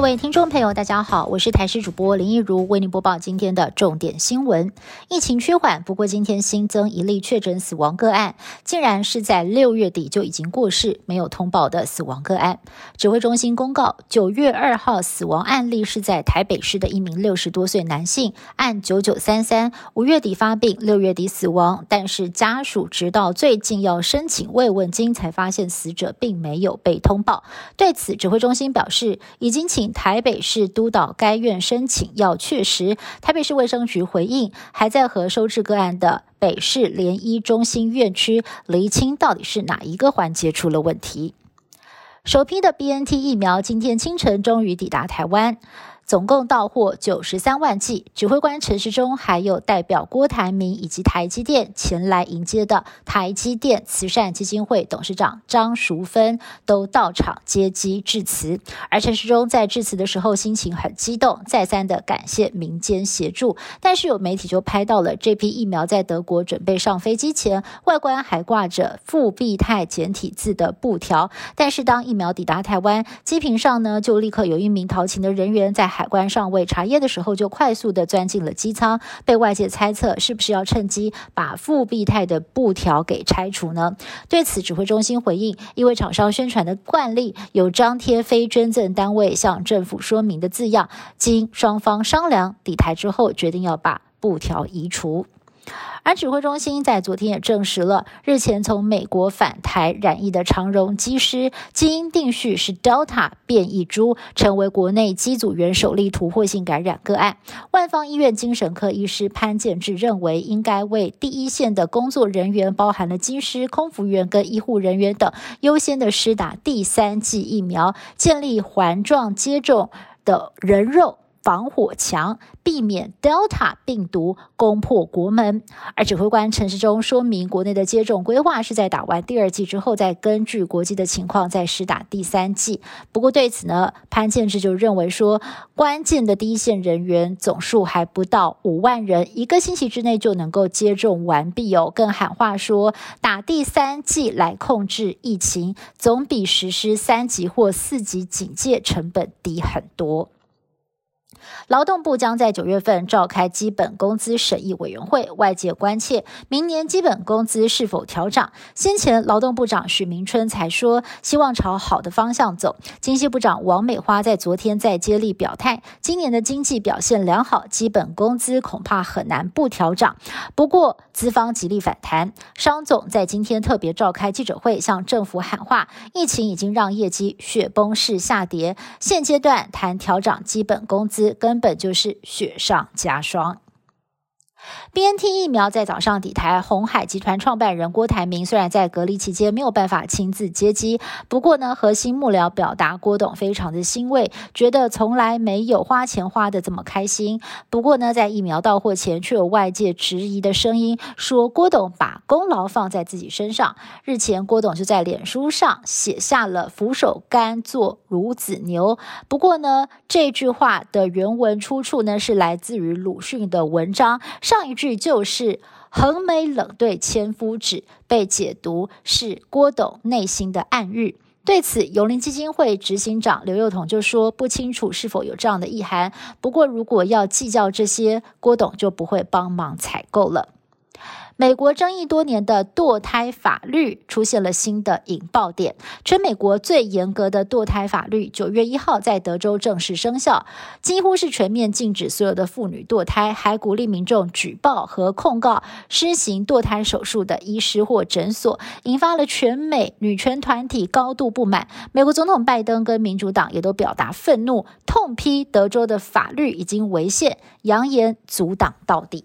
各位听众朋友，大家好，我是台视主播林一如，为您播报今天的重点新闻。疫情趋缓，不过今天新增一例确诊死亡个案，竟然是在六月底就已经过世、没有通报的死亡个案。指挥中心公告，九月二号死亡案例是在台北市的一名六十多岁男性，按九九三三，五月底发病，六月底死亡。但是家属直到最近要申请慰问金，才发现死者并没有被通报。对此，指挥中心表示，已经请。台北市督导该院申请要确实，台北市卫生局回应，还在和收治个案的北市联医中心院区厘清到底是哪一个环节出了问题。首批的 BNT 疫苗今天清晨终于抵达台湾。总共到货九十三万剂，指挥官陈时中还有代表郭台铭以及台积电前来迎接的台积电慈善基金会董事长张淑芬都到场接机致辞。而陈时中在致辞的时候心情很激动，再三的感谢民间协助。但是有媒体就拍到了这批疫苗在德国准备上飞机前，外观还挂着复必泰简体字的布条。但是当疫苗抵达台湾，机坪上呢就立刻有一名逃勤的人员在。海关上位查验的时候，就快速的钻进了机舱，被外界猜测是不是要趁机把复必泰的布条给拆除呢？对此，指挥中心回应，因为厂商宣传的惯例有张贴非捐赠单位向政府说明的字样，经双方商量底台之后，决定要把布条移除。而指挥中心在昨天也证实了，日前从美国返台染疫的长荣机师基因定序是 Delta 变异株，成为国内机组员首例突破性感染个案。万方医院精神科医师潘建志认为，应该为第一线的工作人员，包含了机师、空服员跟医护人员等，优先的施打第三剂疫苗，建立环状接种的人肉。防火墙，避免 Delta 病毒攻破国门。而指挥官陈时中说明，国内的接种规划是在打完第二剂之后，再根据国际的情况再施打第三剂。不过对此呢，潘建志就认为说，关键的第一线人员总数还不到五万人，一个星期之内就能够接种完毕哦。更喊话说，打第三剂来控制疫情，总比实施三级或四级警戒成本低很多。劳动部将在九月份召开基本工资审议委员会，外界关切明年基本工资是否调涨。先前劳动部长许明春才说希望朝好的方向走。经济部长王美花在昨天在接力表态，今年的经济表现良好，基本工资恐怕很难不调涨。不过资方极力反弹，商总在今天特别召开记者会，向政府喊话：疫情已经让业绩雪崩式下跌，现阶段谈调涨基本工资。根本就是雪上加霜。B N T 疫苗在早上抵台，红海集团创办人郭台铭虽然在隔离期间没有办法亲自接机，不过呢，核心幕僚表达郭董非常的欣慰，觉得从来没有花钱花的这么开心。不过呢，在疫苗到货前，却有外界质疑的声音，说郭董把功劳放在自己身上。日前，郭董就在脸书上写下了“俯首甘做孺子牛”。不过呢，这句话的原文出处呢，是来自于鲁迅的文章。上一句就是“横眉冷对千夫指”，被解读是郭董内心的暗喻。对此，永林基金会执行长刘幼彤就说：“不清楚是否有这样的意涵。不过，如果要计较这些，郭董就不会帮忙采购了。”美国争议多年的堕胎法律出现了新的引爆点。全美国最严格的堕胎法律九月一号在德州正式生效，几乎是全面禁止所有的妇女堕胎，还鼓励民众举报和控告施行堕胎手术的医师或诊所，引发了全美女权团体高度不满。美国总统拜登跟民主党也都表达愤怒，痛批德州的法律已经违宪，扬言阻挡到底。